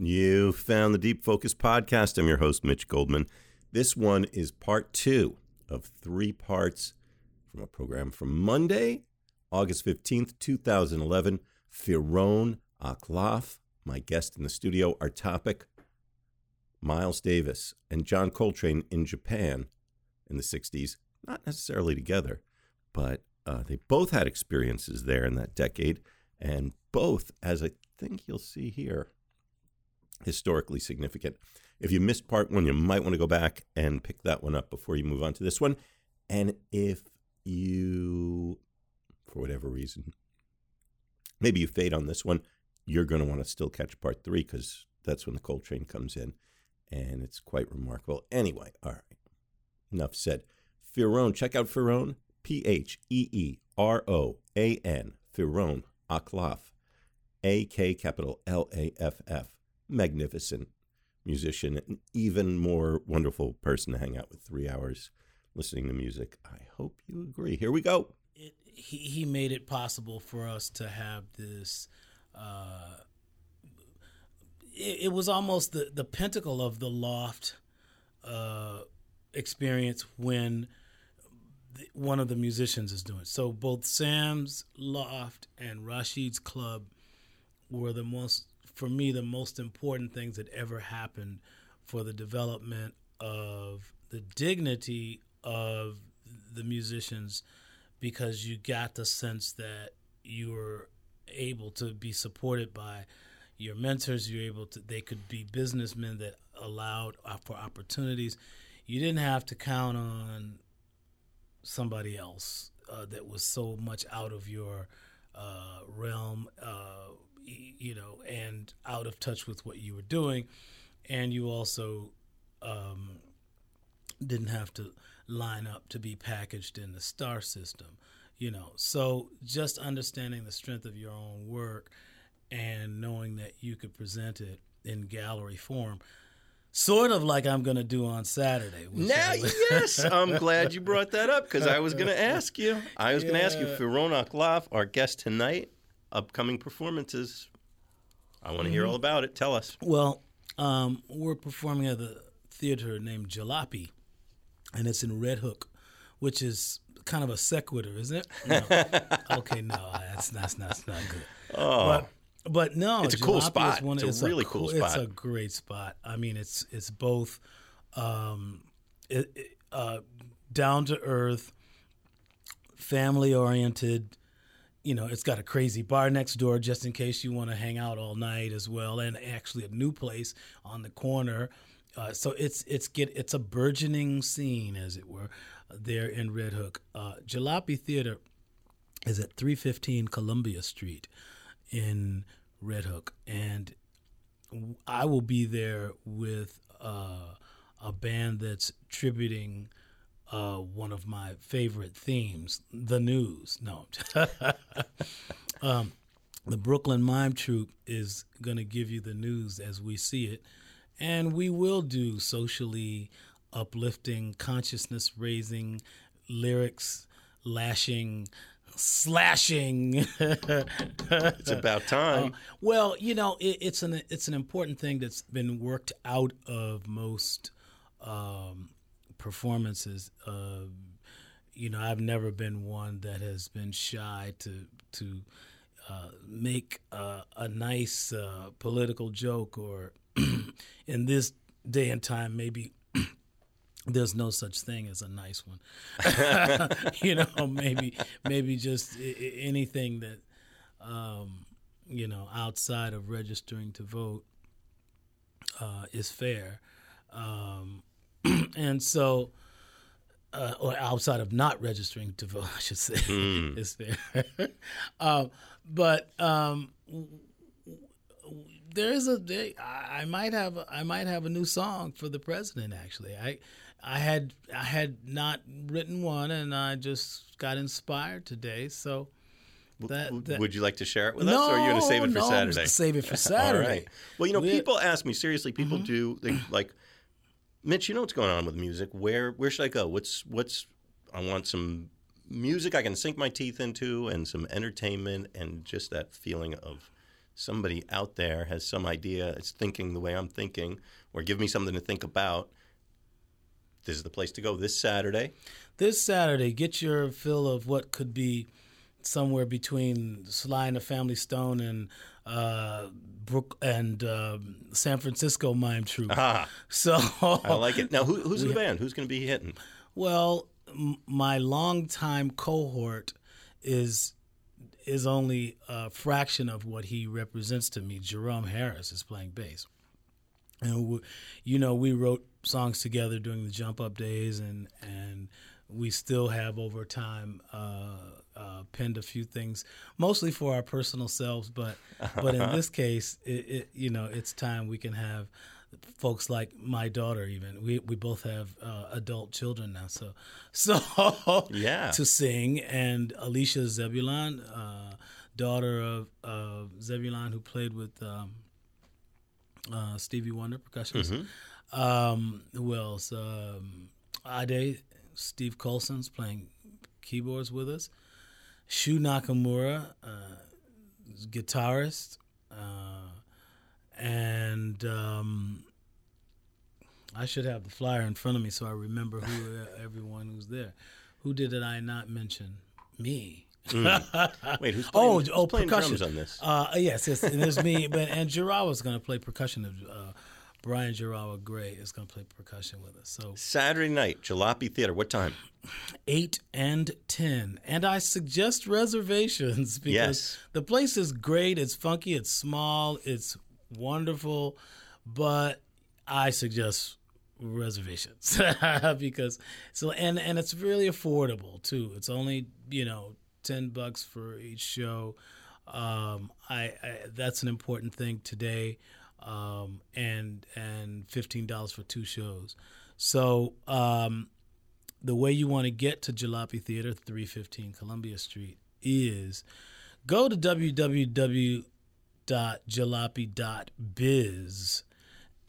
You found the Deep Focus podcast. I'm your host, Mitch Goldman. This one is part two of three parts from a program from Monday, August 15th, 2011. Pheeroan akLaff, my guest in the studio. Our topic Miles Davis and John Coltrane in Japan in the 60s, not necessarily together, but uh, they both had experiences there in that decade, and both, as I think you'll see here, historically significant. If you missed part one, you might want to go back and pick that one up before you move on to this one. And if you, for whatever reason, maybe you fade on this one, you're going to want to still catch part three because that's when the Coltrane comes in. And it's quite remarkable. Anyway, all right. Enough said. Pheeroan, check out Pheeroan, P H E E R O A N, Pheeroan akLaff, A K capital L A F F magnificent musician, an even more wonderful person to hang out with three hours listening to music. I hope you agree. Here we go. It, he, he made it possible for us to have this. Uh, it, it, was almost the, the pinnacle of the loft uh, experience when the, one of the musicians is doing. So both Sam's loft and Rashid's club were the most for me the most important things that ever happened for the development of the dignity of the musicians because you got the sense that you were able to be supported by your mentors. You're able to they could be businessmen that allowed for opportunities. You didn't have to count on somebody else uh, that was so much out of your uh, realm uh, you know, and out of touch with what you were doing, and you also um, didn't have to line up to be packaged in the star system, you know. So just understanding the strength of your own work and knowing that you could present it in gallery form sort of like I'm going to do on Saturday. Now, yes, I'm glad you brought that up because I was going to ask you. I was yeah. going to ask you, Pheeroan akLaff, our guest tonight, upcoming performances. I want to hear mm-hmm. all about it. Tell us. Well, um, we're performing at a theater named Jalopy, and it's in Red Hook, which is kind of a sequitur, isn't it? No. okay, no, that's, that's, that's not good. Oh. But, but no, it's a Jalopy cool spot. One, it's, it's, a really a cool, spot. It's a great spot. I mean, it's it's both um, it, it, uh, down to earth, family oriented, you know, it's got a crazy bar next door just in case you want to hang out all night as well, and actually a new place on the corner. Uh, so it's it's get it's a burgeoning scene, as it were, there in Red Hook. Uh, Jalopy Theater is at 315 Columbia Street in Red Hook, and I will be there with uh, a band that's tributing uh, one of my favorite themes, the news. No, um, the Brooklyn Mime Troupe is going to give you the news as we see it, and we will do socially uplifting, consciousness raising lyrics, lashing, slashing. it's about time. Uh, well, you know, it, it's an it's an important thing that's been worked out of most um, performances. Uh, you know, I've never been one that has been shy to to uh, make uh, a nice uh, political joke, or in this day and time, maybe there's no such thing as a nice one. you know, maybe maybe just anything that um, you know outside of registering to vote uh, is fair. Um, and so, uh, or outside of not registering to vote, I should say, mm. is there. um, but um, there is a day. I might have I might have a new song for the president. Actually, I I had I had not written one, and I just got inspired today. So. That, that, Would you like to share it with no, us, or are you going to save it for no, Saturday? Save it for Saturday. All right. Well, you know, we people ask me seriously. People mm-hmm. do they, like Mitch, you know what's going on with music. Where where should I go? What's what's I want some music I can sink my teeth into and some entertainment and just that feeling of somebody out there has some idea, is thinking the way I'm thinking, or give me something to think about, this is the place to go this Saturday. This Saturday, get your fill of what could be somewhere between Sly and the Family Stone and uh, Brook and uh, San Francisco Mime Troupe. Ah, So I like it. Now, who, who's in the band? Who's going to be hitting? Well, m- my longtime cohort is is only a fraction of what he represents to me. Jerome Harris is playing bass, and we, you know we wrote songs together during the Jump Up days, and and we still have over time uh, uh, penned a few things, mostly for our personal selves, but but in this case, it, it, you know it's time we can have folks like my daughter even. We we both have uh, adult children now so so Yeah. to sing. And Alicia Zebulon uh, daughter of uh, Zebulon who played with um, uh, Stevie Wonder percussionist. Um, who else? Um, Ade Steve Colson's playing keyboards with us Shu Nakamura uh, guitarist uh, and um, I should have the flyer in front of me so I remember who everyone who's there. Who did it I not mention? Me. Wait, who's playing, Oh, who's oh, playing percussion. drums on this? Uh, yes, yes, and there's me, but and Jirawa's going to play percussion. Uh, Brian Jirawa Gray is going to play percussion with us. So Saturday night, Jalopy Theater. What time? eight and ten, and I suggest reservations because Yes. the place is great. It's funky. It's small. It's wonderful, but I suggest reservations because so and and it's really affordable too. It's only you know ten bucks for each show. Um, I, I that's an important thing today, um, and and fifteen dollars for two shows. So um, the way you want to get to Jalopy Theater, 315 Columbia Street, is go to www.jalopy.biz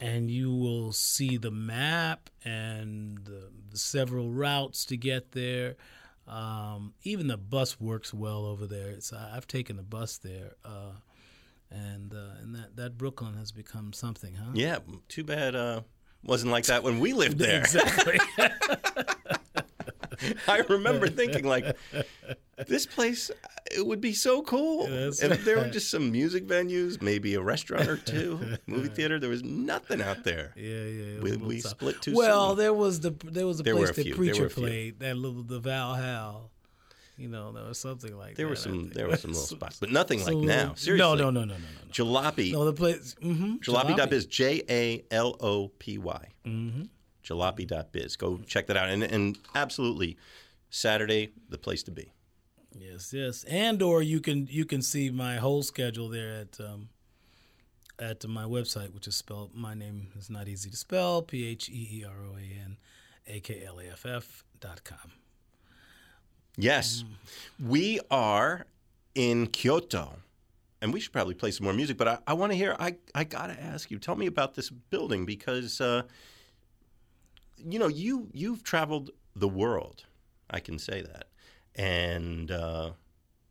and you will see the map and the, the several routes to get there. Um, even the bus works well over there. It's, I've taken the bus there. Uh, and uh, and that, that Brooklyn has become something, huh? Yeah, too bad uh, wasn't like that when we lived there. Exactly. I remember thinking like, this place it would be so cool That's if there were just some music venues, maybe a restaurant or two, movie theater. There was nothing out there. Yeah, yeah. We- was a little we split too Well, soon. there was the there was a There place that few. There were preacher played that little the Val Hal. You know, there was something like There that. There were some there were some little spots, but nothing like now. Seriously, No, no, no, no, no, no. Jalopy, No, the place. Mm-hmm, jalopy.biz, J A L O P Y. Mm-hmm. Jalopy.biz. Go check that out. And, and absolutely, Saturday, the place to be. Yes, yes, and or you can you can see my whole schedule there at um, at my website, which is spelled. My name is not easy to spell. P H E E R O A N A K L A F F dot com. Yes. We are in Kyoto. And we should probably play some more music, but I, I want to hear. I, I got to ask you, tell me about this building because, uh, you know, you, you've traveled the world. I can say that. And uh,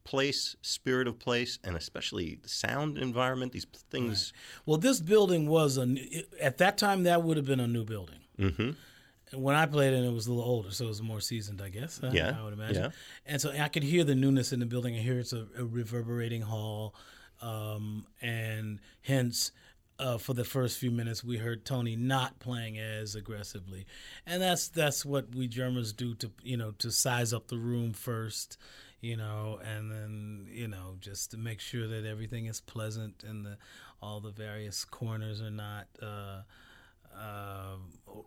place, spirit of place, and especially the sound environment, these things. Well, this building was a at that time that would have been a new building. hmm And when I played it, it was a little older, so it was more seasoned, I guess. Yeah, I would imagine. yeah. And so I could hear the newness in the building. I hear it's a, a reverberating hall, um, and hence. Uh, for the first few minutes, we heard Tony not playing as aggressively, and that's that's what we Germans do to you know to size up the room first, you know, and then you know just to make sure that everything is pleasant and the all the various corners are not uh, uh,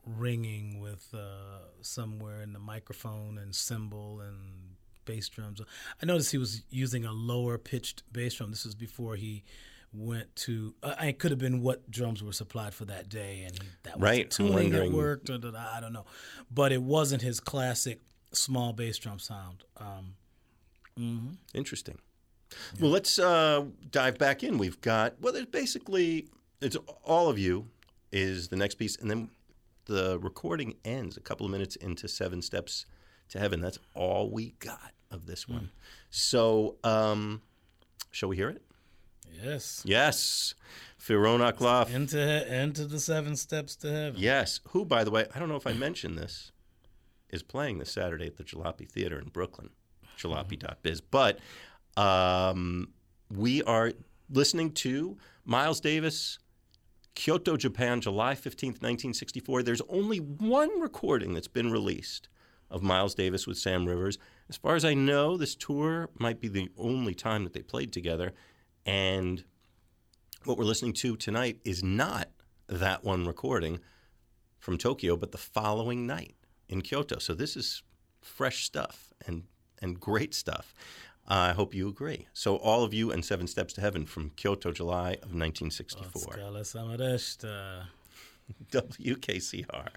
ringing with uh, somewhere in the microphone and cymbal and bass drums. I noticed he was using a lower pitched bass drum. This was before he went to. Uh, it could have been what drums were supplied for that day, and that was Right, tuning that worked. Or, the- I don't know, but it wasn't his classic small bass drum sound. Um, mhm. Interesting. Well, let's uh, dive back in. We've got well, there's basically it's all of you is the next piece, and then the recording ends a couple of minutes into Seven Steps to Heaven. That's all we got of this one. So, um, shall we hear it? Yes. Yes. Pheeroan akLaff. Into into the seven steps to heaven. Yes. Who, by the way, I don't know if I mentioned this, is playing this Saturday at the Jalopy Theater in Brooklyn, jalopy.biz. But um, we are listening to Miles Davis, Kyoto, Japan, July 15th, 1964. There's only one recording that's been released of Miles Davis with Sam Rivers. As far as I know, this tour might be the only time that they played together. And what we're listening to tonight is not that one recording from Tokyo, but the following night in Kyoto. So this is fresh stuff and, and great stuff. I hope you agree. So, all of you and Seven Steps to Heaven from Kyoto, July of 1964. WKCR.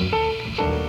Música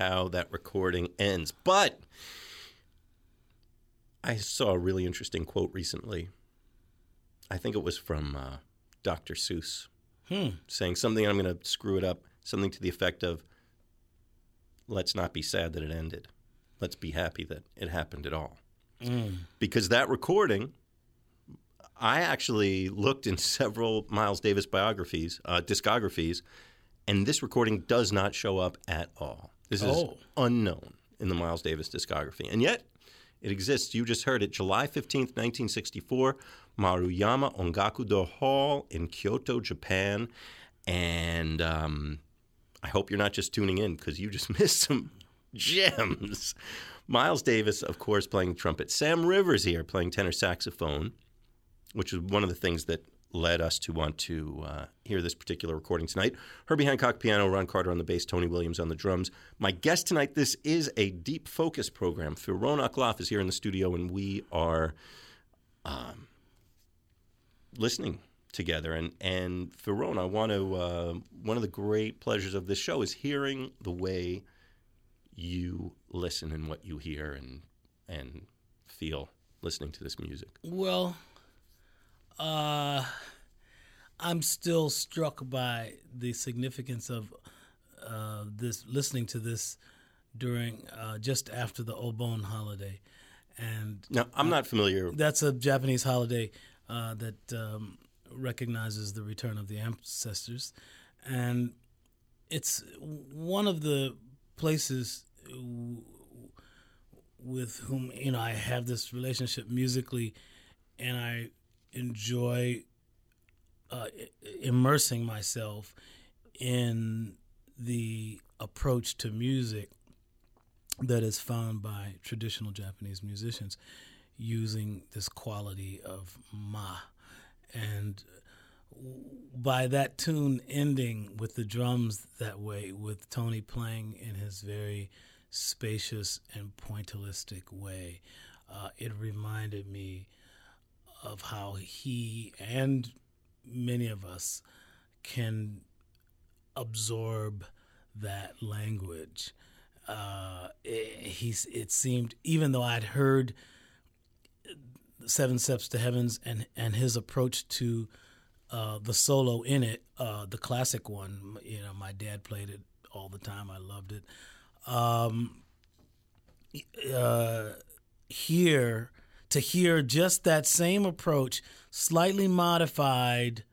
how that recording ends. But I saw a really interesting quote recently. I think it was from uh, Dr. Seuss Hmm. saying something, I'm going to screw it up, something to the effect of let's not be sad that it ended. Let's be happy that it happened at all. Mm. Because that recording, I actually looked in several Miles Davis biographies, uh, discographies, and this recording does not show up at all. This is Oh. unknown in the Miles Davis discography. And yet, it exists. You just heard it. July 15th, 1964, Maruyama Ongakudo Hall in Kyoto, Japan. And um, I hope you're not just tuning in because you just missed some gems. Miles Davis, of course, playing trumpet. Sam Rivers here playing tenor saxophone, which is one of the things that led us to want to uh, hear this particular recording tonight. Herbie Hancock piano, Ron Carter on the bass, Tony Williams on the drums. My guest tonight, this is a deep focus program. Pheeroan akLaff is here in the studio, and we are um, listening together. And and Pheeroan, I want to uh, one of the great pleasures of this show is hearing the way you listen and what you hear and and feel listening to this music. Well, uh, I'm still struck by the significance of uh, this listening to this during uh, just after the Obon holiday, and Now, I'm not familiar. that's a Japanese holiday uh, that um, recognizes the return of the ancestors, and it's one of the places w- with whom you know I have this relationship musically, and I enjoy uh, immersing myself in the approach to music that is found by traditional Japanese musicians using this quality of ma. And by that tune ending with the drums that way, with Tony playing in his very spacious and pointillistic way, uh, it reminded me of how he and many of us can absorb that language. Uh, it. It seemed, even though I'd heard Seven Steps to Heavens and and his approach to uh, the solo in it, uh, the classic one. You know, my dad played it all the time. I loved it. Um, uh, here to hear just that same approach, slightly modified,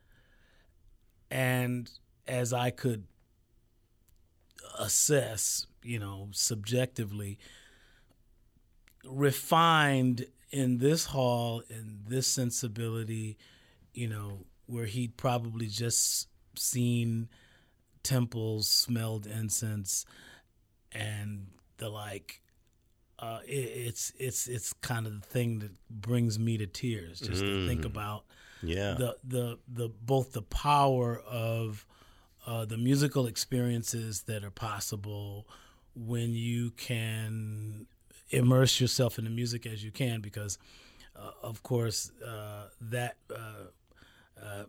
and as I could assess, you know, subjectively, refined in this hall, in this sensibility, you know, where he'd probably just seen temples, smelled incense, and the like. Uh, it, it's it's it's kind of the thing that brings me to tears just to think about Yeah. the the the both the power of uh, the musical experiences that are possible when you can immerse yourself in the music as you can because uh, of course uh, that uh, uh,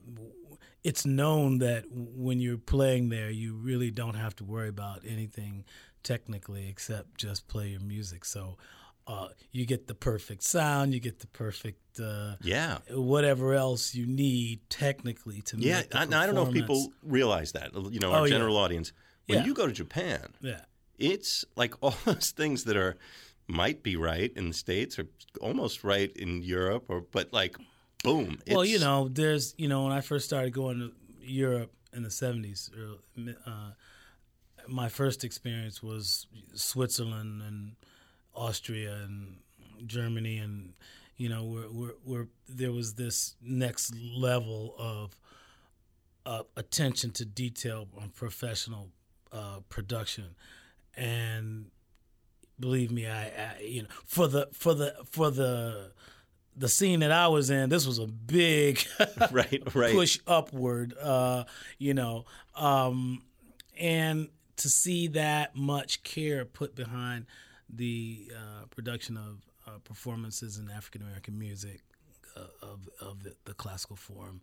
it's known that when you're playing there you really don't have to worry about anything technically except just play your music so uh, you get the perfect sound you get the perfect uh, yeah. whatever else you need technically to Yeah, I, I don't know if people realize that. You know, our Oh, yeah. general audience. When Yeah. you go to Japan, yeah it's like all those things that are might be right in the states or almost right in Europe, or but like, boom. well you know there's you know when i first started going to europe in the 70s or, uh, my first experience was switzerland and austria and germany and you know where, where, where there was this next level of uh, attention to detail on professional uh, production and believe me I, I you know for the for the for the the scene that I was in, this was a big right, right. push upward, uh, you know, um, and to see that much care put behind the uh, production of uh, performances in African American music uh, of of the, the classical form,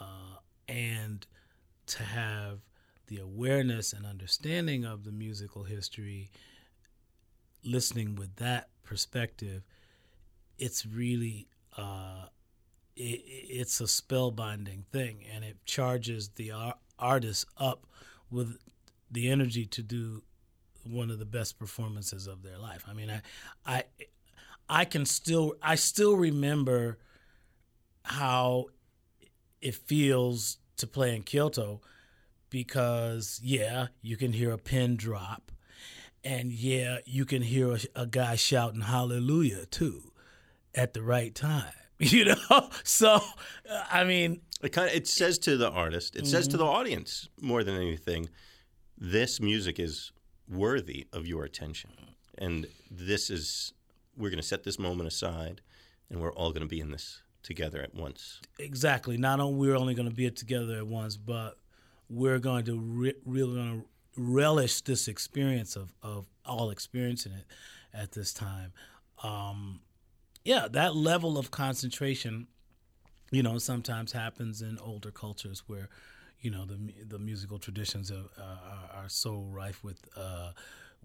uh, and to have the awareness and understanding of the musical history, listening with that perspective, it's really uh, it, it's a spellbinding thing, and it charges the ar- artist up with the energy to do one of the best performances of their life. I mean, I I I can still I still remember how it feels to play in Kyoto because yeah, you can hear a pin drop and yeah, you can hear a, a guy shouting hallelujah too at the right time. You know? So I mean, it kind of it says to the artist, it mm-hmm. says to the audience more than anything, this music is worthy of your attention. And this is we're going to set this moment aside and we're all going to be in this together at once. Exactly. Not only we're only going to be together at once, but we're going to re- really going to relish this experience of, of all experiencing it at this time. Um, yeah, that level of concentration, you know, sometimes happens in older cultures where, you know, the the musical traditions are, are, are so rife with uh,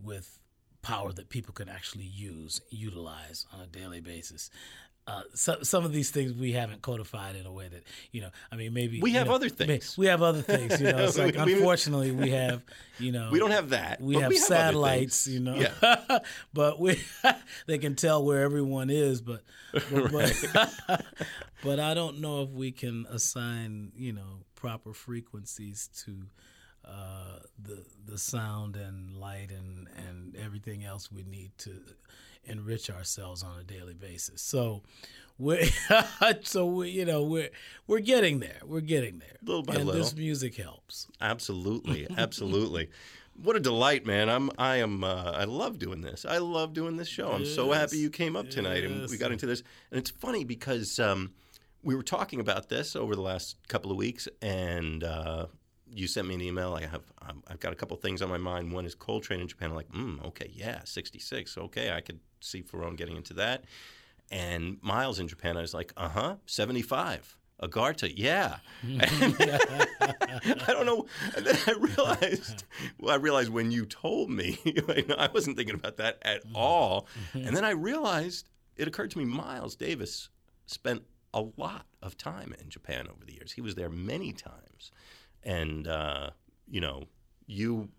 with power that people can actually use, utilize on a daily basis. Uh, so, some of these things we haven't codified in a way that you know. I mean, maybe we have know, other things. We have other things. You know, it's like we, unfortunately we have you know we don't have that. We have, we have satellites. You know, yeah. but we they can tell where everyone is. But but, but, but I don't know if we can assign you know proper frequencies to uh, the the sound and light and and everything else we need to enrich ourselves on a daily basis. So we're so we, you know we're we're getting there. We're getting there. Little by and little. this music helps. Absolutely, absolutely. what a delight, man! I'm I am uh, I love doing this. I love doing this show. I'm yes. so happy you came up tonight yes. and we got into this. And it's funny because um, we were talking about this over the last couple of weeks, and uh, you sent me an email. I have I've got a couple things on my mind. One is Coltrane in Japan. I'm like, mm, okay, yeah, 66. Okay, I could see Pheeroan getting into that. And Miles in Japan, I was like, uh huh, 75. Agharta, yeah. I don't know. And then I realized, well, I realized when you told me, I wasn't thinking about that at all. And then I realized it occurred to me Miles Davis spent a lot of time in Japan over the years. He was there many times and uh, you know you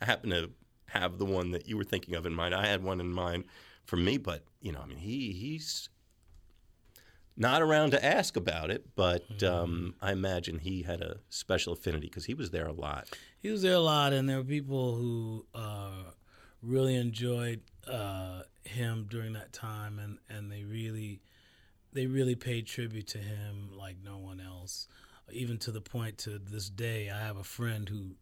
happen to have the one that you were thinking of in mind. I had one in mind for me, but you know, I mean, he he's not around to ask about it, but mm-hmm. um, I imagine he had a special affinity because he was there a lot. He was there a lot, and there were people who uh, really enjoyed uh, him during that time, and, and they really they really paid tribute to him like no one else even to the point to this day, I have a friend who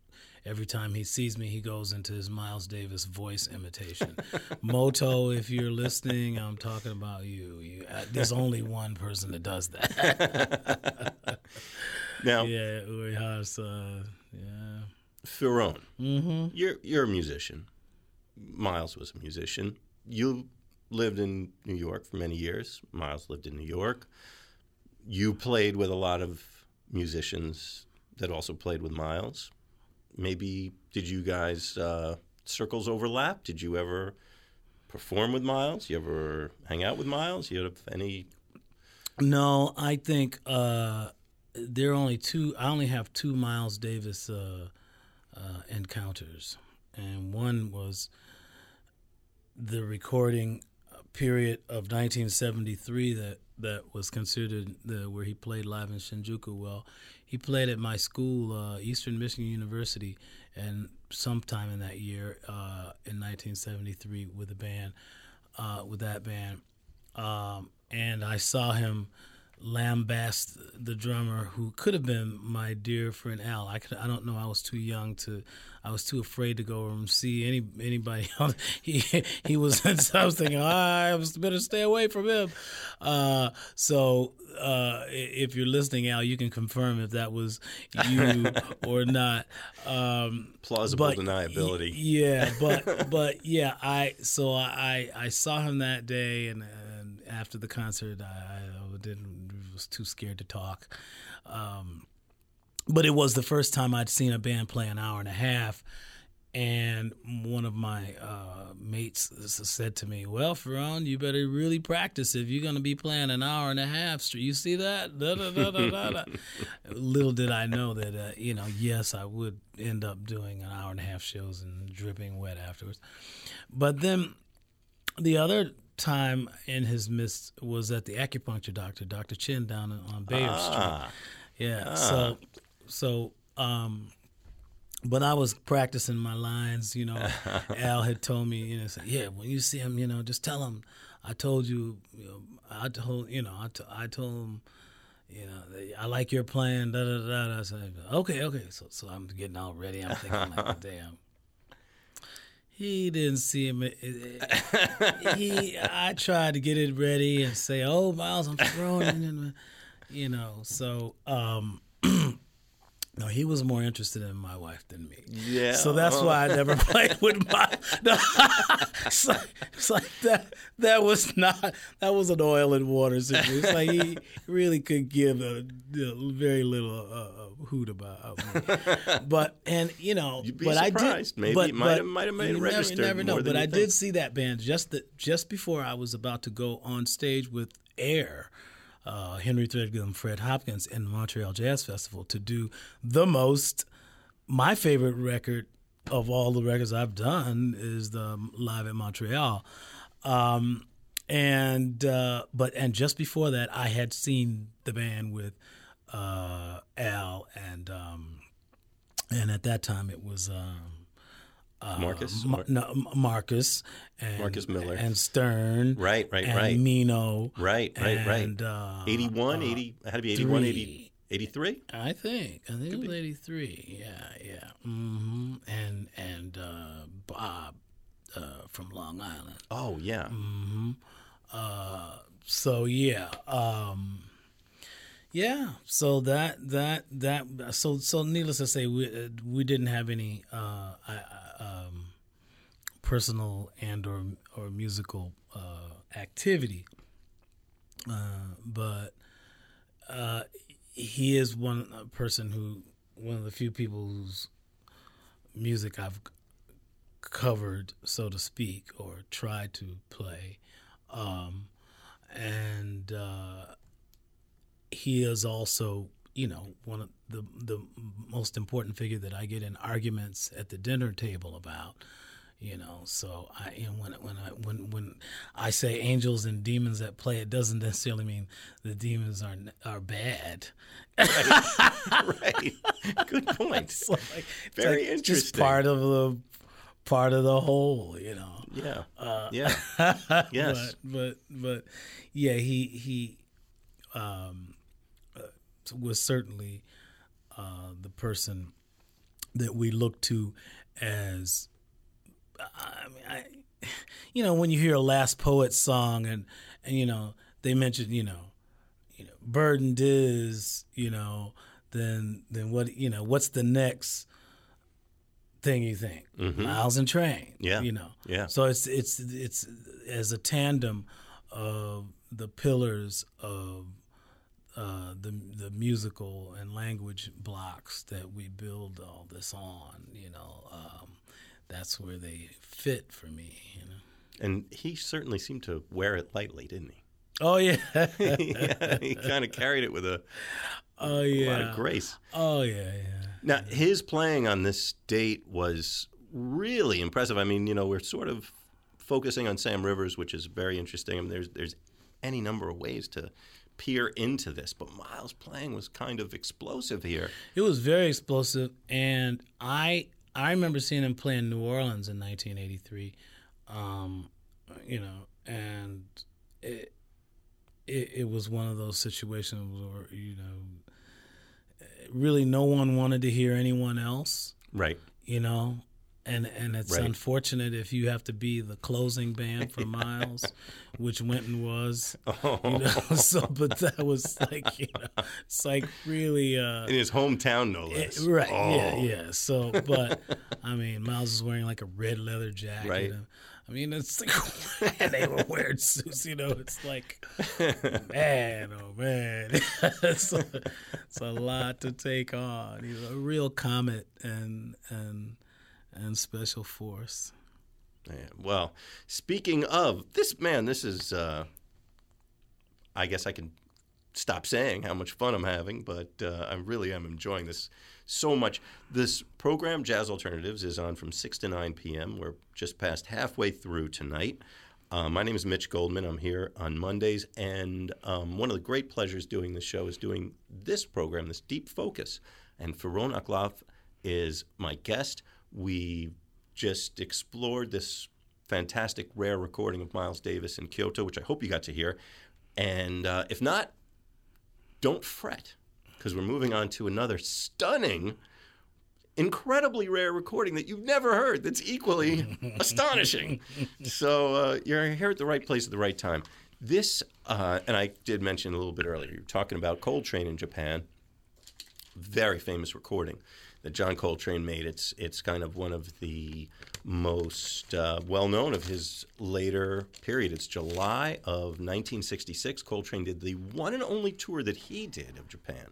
every time he sees me, he goes into his Miles Davis voice imitation. Moto, if you're listening, I'm talking about you. you uh, there's only one person that does that. now, yeah, Uri Haas, uh, yeah. Pheeroan, mm-hmm. you're you're a musician. Miles was a musician. You lived in New York for many years. Miles lived in New York. You played with a lot of musicians that also played with Miles. Maybe did you guys uh, circles overlap? Did you ever perform with Miles? You ever hang out with Miles? You have any? No, I think uh, there are only two. I only have two Miles Davis uh, uh encounters, and one was the recording period of 1973 that that was considered the where he played live in Shinjuku. Well, he played at my school, uh, Eastern Michigan University, and sometime in that year, uh, in 1973, with a band, uh, with that band, um, and I saw him lambast the drummer who could have been my dear friend Al. I could, I don't know. I was too young to. I was too afraid to go and see any anybody else. He he was. I was thinking, oh, I was better stay away from him. Uh, so uh, if you're listening, Al, you can confirm if that was you or not. Um, Plausible but, deniability. Yeah, but but yeah, I so I I saw him that day and. and after the concert, I, I didn't was too scared to talk. Um, but it was the first time I'd seen a band play an hour and a half, and one of my uh, mates said to me, "Well, Pheeroan, you better really practice if you're going to be playing an hour and a half. You see that?" Da, da, da, Little did I know that, uh, you know, yes, I would end up doing an hour and a half shows and dripping wet afterwards. But then the other time in his midst was at the acupuncture doctor, Dr. Chin, down on Bayard ah. Street. Yeah. Ah. So, so. Um, but I was practicing my lines. You know, Al had told me, you know, said, yeah, when you see him, you know, just tell him I told you, you know, I told, you know, I, t- I told him, you know, I like your plan. Da da da. I said, okay, okay. So, so I'm getting all ready. I'm thinking, like, damn. He didn't see him. he, I tried to get it ready and say, "Oh, Miles, I'm throwing," you know. So, um, no, he was more interested in my wife than me. Yeah. So that's why I never played with my. No, it's, like, it's like that. That was not. That was an oil and water situation. It's like he really could give a, a very little uh, hoot about me. But and you know, You'd be but surprised. I did. Maybe but, it might have might have made you registered never, never know. But you I think. did see that band just the, just before I was about to go on stage with Air uh, Henry Threadgill and Fred Hopkins in the Montreal Jazz Festival to do the most. My favorite record of all the records I've done is the Live at Montreal. Um, and uh, but and just before that, I had seen the band with uh, Al and um, and at that time it was um, uh, Marcus? Ma- no, Marcus and Marcus Miller. and Stern. Right, right, and right. Mino. Right, right, right. and, Uh, 81, uh, 80, it had to be 81, 80, 83? I think. I think it was eighty three. Yeah, yeah. hmm And and uh, Bob uh, from Long Island. Oh, yeah. hmm Uh, so yeah. Um, yeah. So that that that so so needless to say, we uh, we didn't have any uh, I, um, personal and or or musical uh, activity, uh, but uh, he is one person who one of the few people whose music I've covered, so to speak, or tried to play, um, and uh, he is also you know one of the the most important figure that I get in arguments at the dinner table about. You know, so I and when when I when when I say angels and demons that play, it doesn't necessarily mean the demons are are bad. right. Good point. It's like- it's Very like Just interesting. part of the part of the whole, you know. Yeah. Uh, Yeah. Yes. but, but but yeah, he he um, was certainly uh, the person that we look to as. I mean, I, you know, when you hear a Last Poet song and and you know they mention you know, you know, burdened is you know, then then what you know what's the next thing you think Miles and Train Mm-hmm. Yeah. you know Yeah. so it's it's it's as a tandem of the pillars of uh, the the musical and language blocks that we build all this on. You know, um, that's where they fit for me. You know. And he certainly seemed to wear it lightly, didn't he? Oh yeah. yeah, he kind of carried it with a, oh yeah a yeah. lot of grace. Oh yeah, yeah. Now, his playing on this date was really impressive. I mean, you know, we're sort of focusing on Sam Rivers, which is very interesting. I mean, there's there's any number of ways to peer into this, but Miles' playing was kind of explosive here. It was very explosive, and I I remember seeing him play in New Orleans in 1983. Um, you know, and it, it it was one of those situations where you know, really no one wanted to hear anyone else. Right. You know. And, and it's Right. unfortunate if you have to be the closing band for Miles, which Wynton was. Oh. You know, so but that was like you know, it's like really uh, In his hometown, no less. right. Yeah. Oh. Yeah. So, but I mean, Miles is wearing like a red leather jacket. Right. and, I mean, it's like and they were wearing suits. You know, it's like man, oh man, it's, a, it's a lot to take on. He's a real comet, and and and Special Force. Yeah, well, speaking of this, man, this is. Uh, I guess I can stop saying how much fun I'm having, but uh, I really am enjoying this so much. This program, Jazz Alternatives, is on from 6 to 9 p.m. We're just past halfway through tonight. Uh, my name is Mitch Goldman. I'm here on Mondays, and um, one of the great pleasures doing the show is doing this program, this Deep Focus. And Pheeroan akLaff is my guest. We just explored this fantastic rare recording of Miles Davis in Kyoto, which I hope you got to hear. And uh, if not, don't fret, because we're moving on to another stunning, incredibly rare recording that you've never heard that's equally astonishing. So uh, you're here at the right place at the right time. This, uh, and I did mention a little bit earlier, you're talking about Coltrane in Japan. Very famous recording that John Coltrane made. It's it's kind of one of the most uh, well known of his later period. It's July of 1966. Coltrane did the one and only tour that he did of Japan.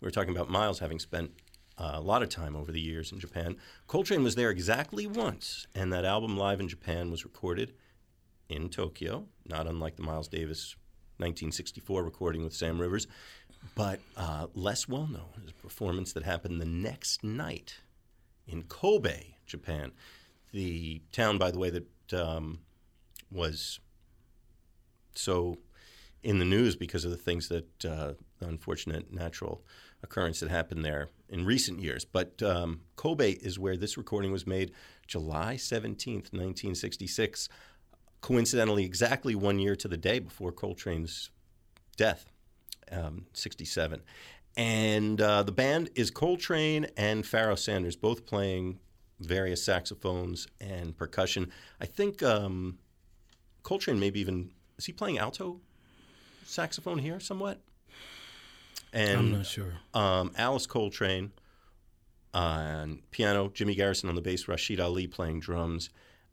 We were talking about Miles having spent uh, a lot of time over the years in Japan. Coltrane was there exactly once, and that album Live in Japan was recorded in Tokyo, not unlike the Miles Davis 1964 recording with Sam Rivers, but uh, less well known is a performance that happened the next night in Kobe, Japan. The town, by the way, that um, was so in the news because of the things that uh, the unfortunate natural occurrence that happened there in recent years. But um, Kobe is where this recording was made July 17th, 1966, coincidentally, exactly one year to the day before Coltrane's death, um, 67. And uh, the band is Coltrane and Pharoah Sanders, both playing various saxophones and percussion. I think um, Coltrane maybe even is he playing alto saxophone here somewhat? And I'm not sure. Um, Alice Coltrane on piano, Jimmy Garrison on the bass, Rashied Ali playing drums.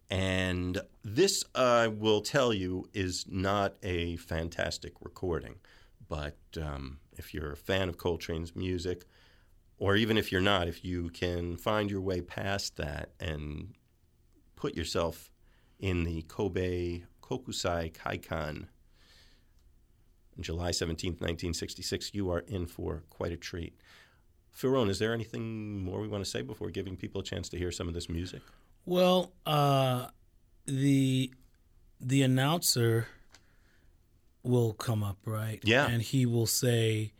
And this, I will tell you, is not a fantastic recording. But um, if you're a fan of Coltrane's music, or even if you're not, if you can find your way past that and put yourself in the Kobe Kokusai Kaikan on July 17th, 1966, you are in for quite a treat. Pheeroan, is there anything more we want to say before giving people a chance to hear some of this music? Well, uh, the the announcer will come up, right? Yeah. And he will say,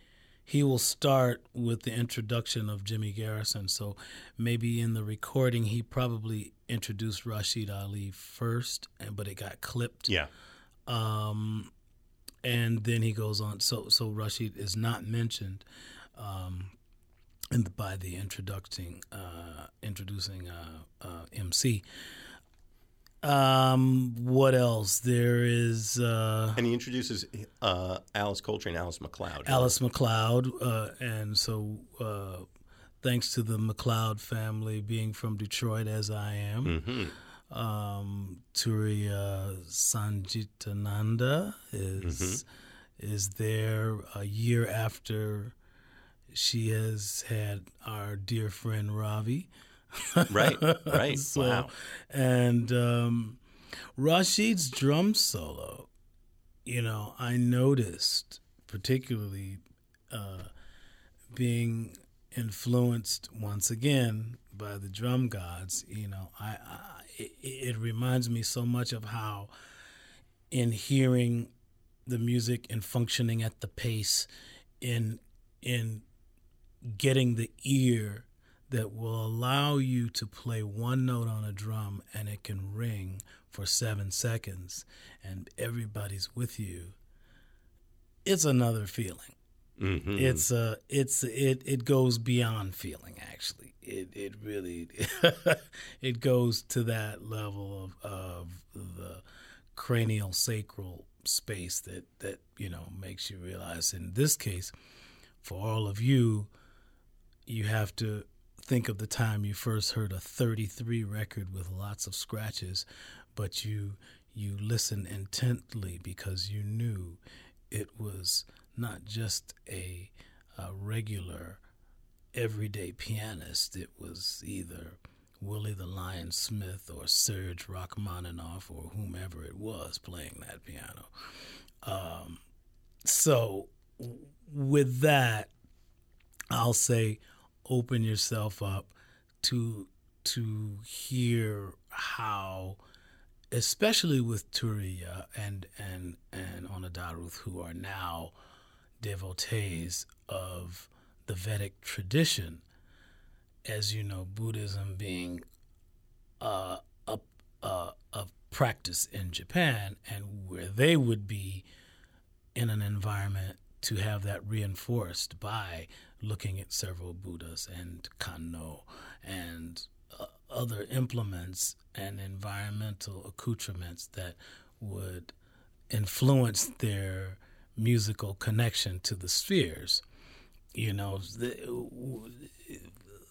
he will start with the introduction of Jimmy Garrison. So maybe in the recording, he probably introduced Rashied Ali first, and but it got clipped. Yeah. Um, and then he goes on. So so Rashied is not mentioned. Um, in the, by the introducing uh, introducing uh, uh, MC. Um, what else? There is uh, And he introduces uh, Alice Coltrane, Alice McLeod. Alice McLeod, uh, and so uh, thanks to the McLeod family being from Detroit, as I am, hmm um, Turiya Sangitananda is is there a year after she has had our dear friend Ravi. Right, right. So- wow. And um, Rashied's drum solo, you know, I noticed particularly uh, being influenced once again by the drum gods. You know, I, I it, it reminds me so much of how in hearing the music and functioning at the pace in in getting the ear that will allow you to play one note on a drum and it can ring for seven seconds and everybody's with you. It's another feeling. Hmm it's uh it's it it goes beyond feeling actually. It it really it goes to that level of of the cranial sacral space that that you know makes you realize in this case for all of you you have to think of the time you first heard a 33 record with lots of scratches but you you listened intently because you knew it was not just a, a regular everyday pianist it was either Willie the Lion Smith or Serge Rachmaninoff or whomever it was playing that piano. Um, so, with that, I'll say open yourself up to to hear how especially with Turiya and and and Ohnedaruth who are now devotees of the Vedic tradition as you know Buddhism being uh, a, a a practice in Japan and where they would be in an environment to have that reinforced by looking at several Buddhas and kano and uh, other implements and environmental accoutrements that would influence their musical connection to the spheres. You know,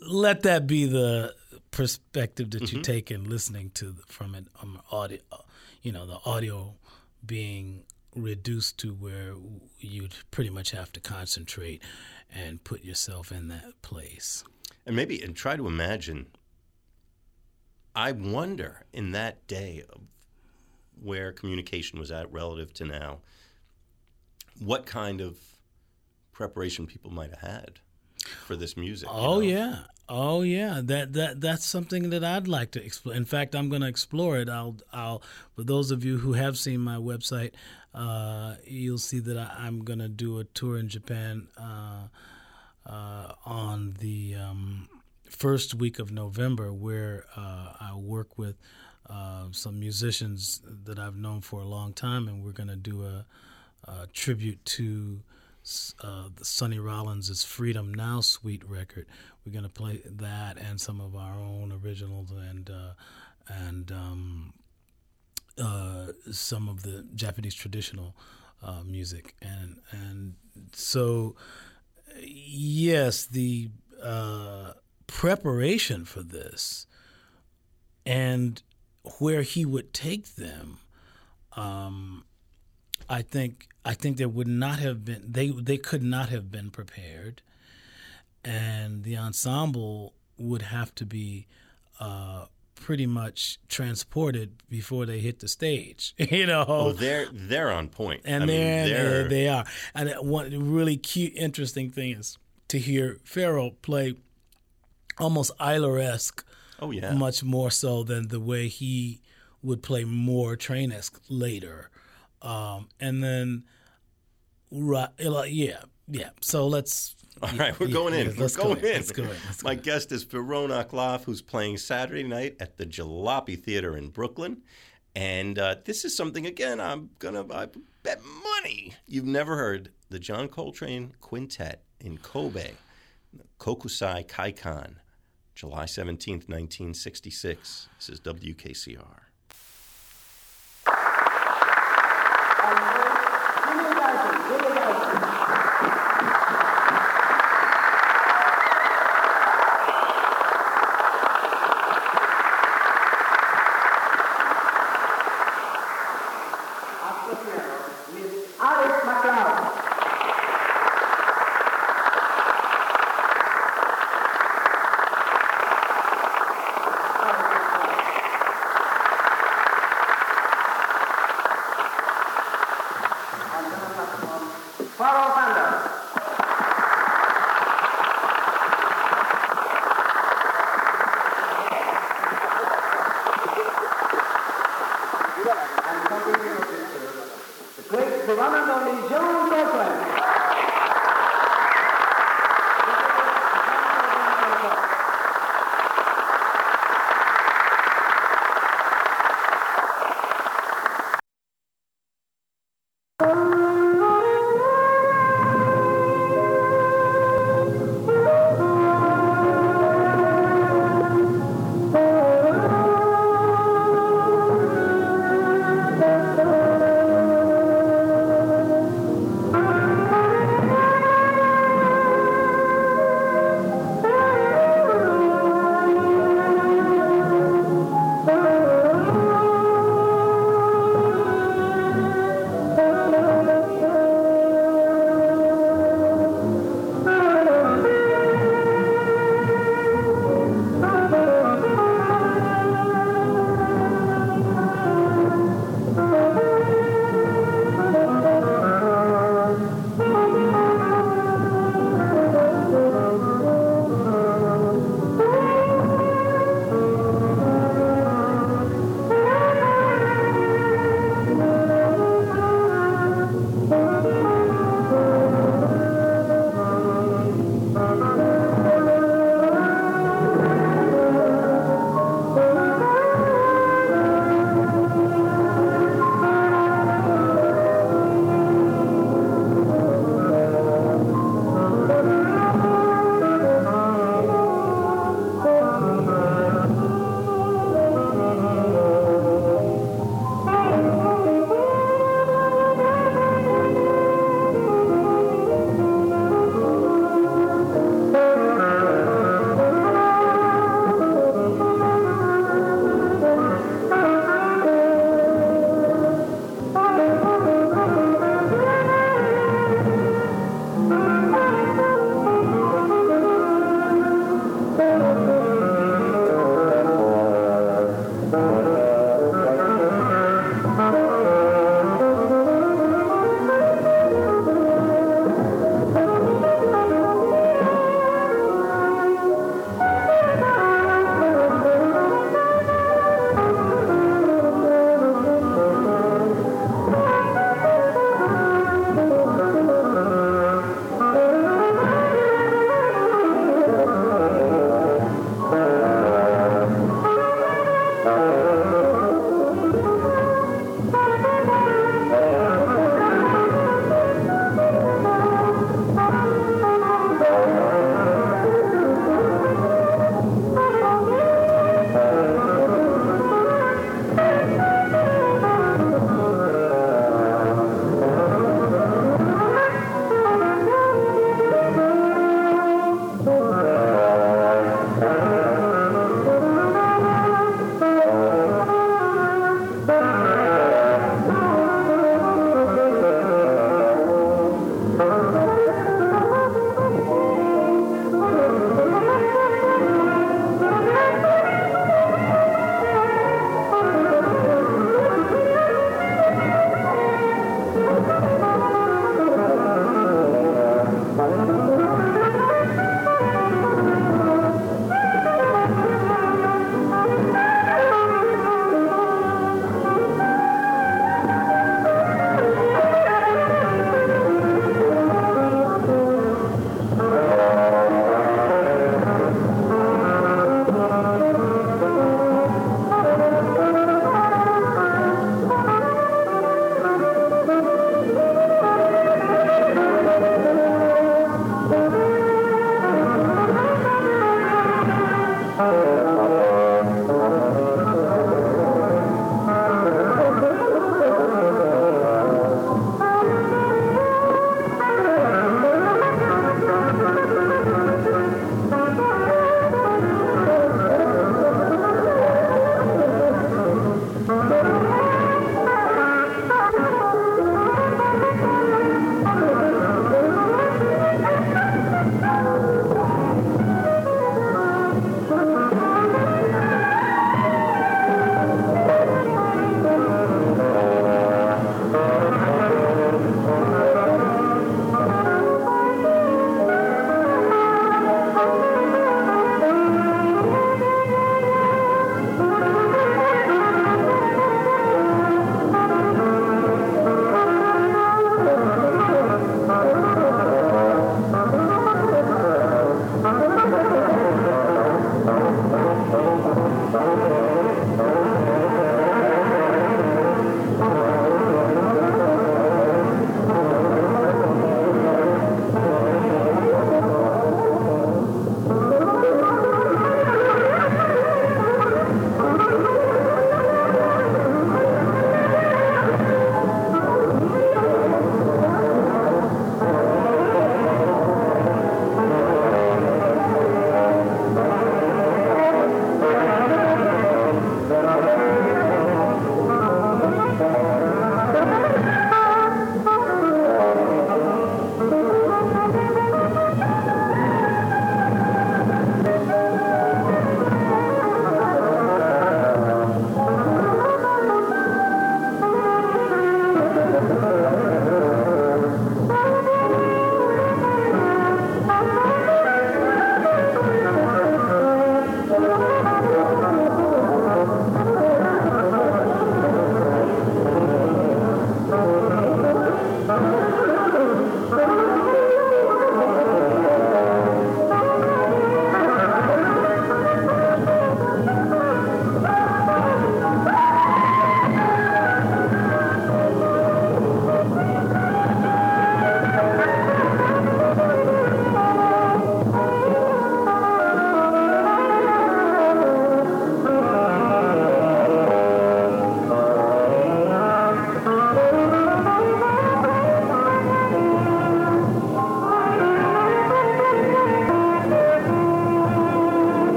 let that be the perspective that mm-hmm. you take in listening to from an um, audio, you know, the audio being reduced to where you'd pretty much have to concentrate and put yourself in that place. And maybe, and try to imagine. I wonder in that day of where communication was at relative to now, what kind of preparation people might have had for this music. Oh you know? yeah, oh yeah. That that that's something that I'd like to explore. In fact, I'm going to explore it. I'll I'll for those of you who have seen my website, uh, you'll see that I, am to do a tour in Japan uh, uh, on the um, first week of November, where uh, I work with uh, some musicians that I've known for a long time, and we're to do a, a tribute to uh, Sonny Rollins' Freedom Now Suite record. We're going to play that and some of our own originals and and um, uh, some of the Japanese traditional uh, music and and so yes, the uh, preparation for this and where he would take them. Um, I think I think there would not have been they they could not have been prepared, and the ensemble would have to be uh, pretty much transported before they hit the stage. you know, oh, they're they're on point, and they're, mean, they're... they are. And one really cute, interesting thing is to hear Pharoah play almost Ayler esque. Oh yeah, much more so than the way he would play more train esque later. Um, and then, right, yeah, yeah. So let's. All right, we're going in. we're going in. Let's go in. Let's My guest is Pheeroan akLaff, who's playing Saturday night at the Jalopy Theater in Brooklyn. And uh, this is something, again, I'm going to bet money you've never heard. The John Coltrane Quintet in Kobe, Kokusai Kaikan, July 17th, 1966. This is WKCR.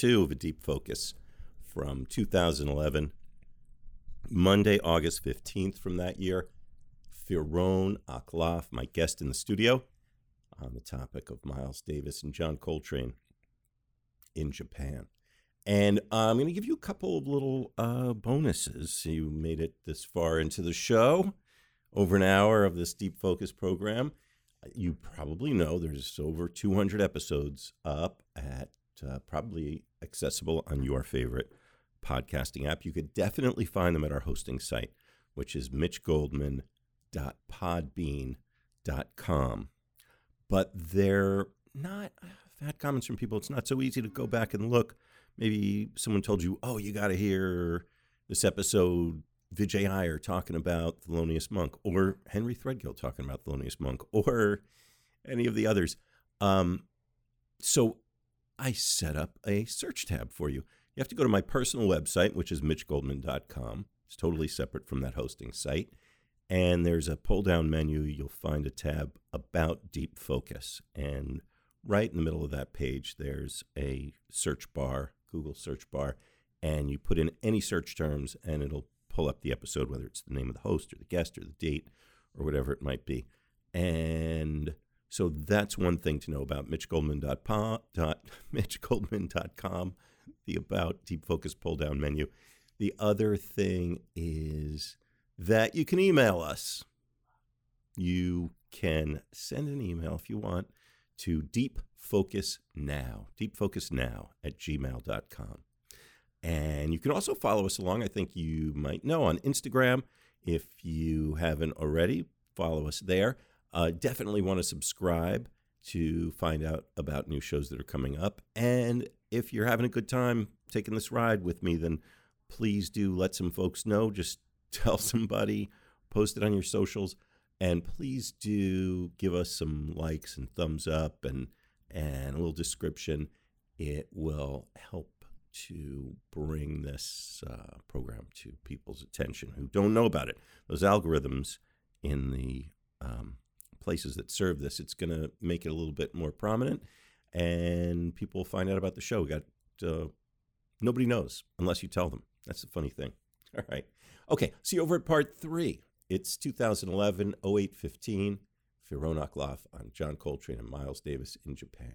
Two of a deep focus from 2011. Monday, August 15th from that year. Pheeroan akLaff, my guest in the studio, on the topic of Miles Davis and John Coltrane in Japan. And I'm going to give you a couple of little uh, bonuses. You made it this far into the show, over an hour of this deep focus program. You probably know there's over 200 episodes up at uh, probably accessible on your favorite podcasting app. You could definitely find them at our hosting site, which is mitchgoldman.podbean.com. But they're not, I've had comments from people, it's not so easy to go back and look. Maybe someone told you, oh, you got to hear this episode, Vijay Iyer talking about Thelonious Monk, or Henry Threadgill talking about Thelonious Monk, or any of the others. Um, so I set up a search tab for you. You have to go to my personal website, which is mitchgoldman.com. It's totally separate from that hosting site. And there's a pull down menu. You'll find a tab about deep focus. And right in the middle of that page, there's a search bar, Google search bar. And you put in any search terms, and it'll pull up the episode, whether it's the name of the host or the guest or the date or whatever it might be. And so that's one thing to know about mitchgoldman.com, the About Deep Focus pull down menu. The other thing is that you can email us. You can send an email if you want to deepfocusnow, deepfocusnow at gmail.com. And you can also follow us along, I think you might know, on Instagram. If you haven't already, follow us there. Uh, definitely want to subscribe to find out about new shows that are coming up. And if you're having a good time taking this ride with me, then please do let some folks know. Just tell somebody, post it on your socials, and please do give us some likes and thumbs up and and a little description. It will help to bring this uh, program to people's attention who don't know about it. Those algorithms in the um, places that serve this, it's going to make it a little bit more prominent, and people find out about the show. We got uh, nobody knows unless you tell them. That's the funny thing. All right. Okay. See you over at part three. It's 2011 0815. Pheeroan akLaff on John Coltrane and Miles Davis in Japan.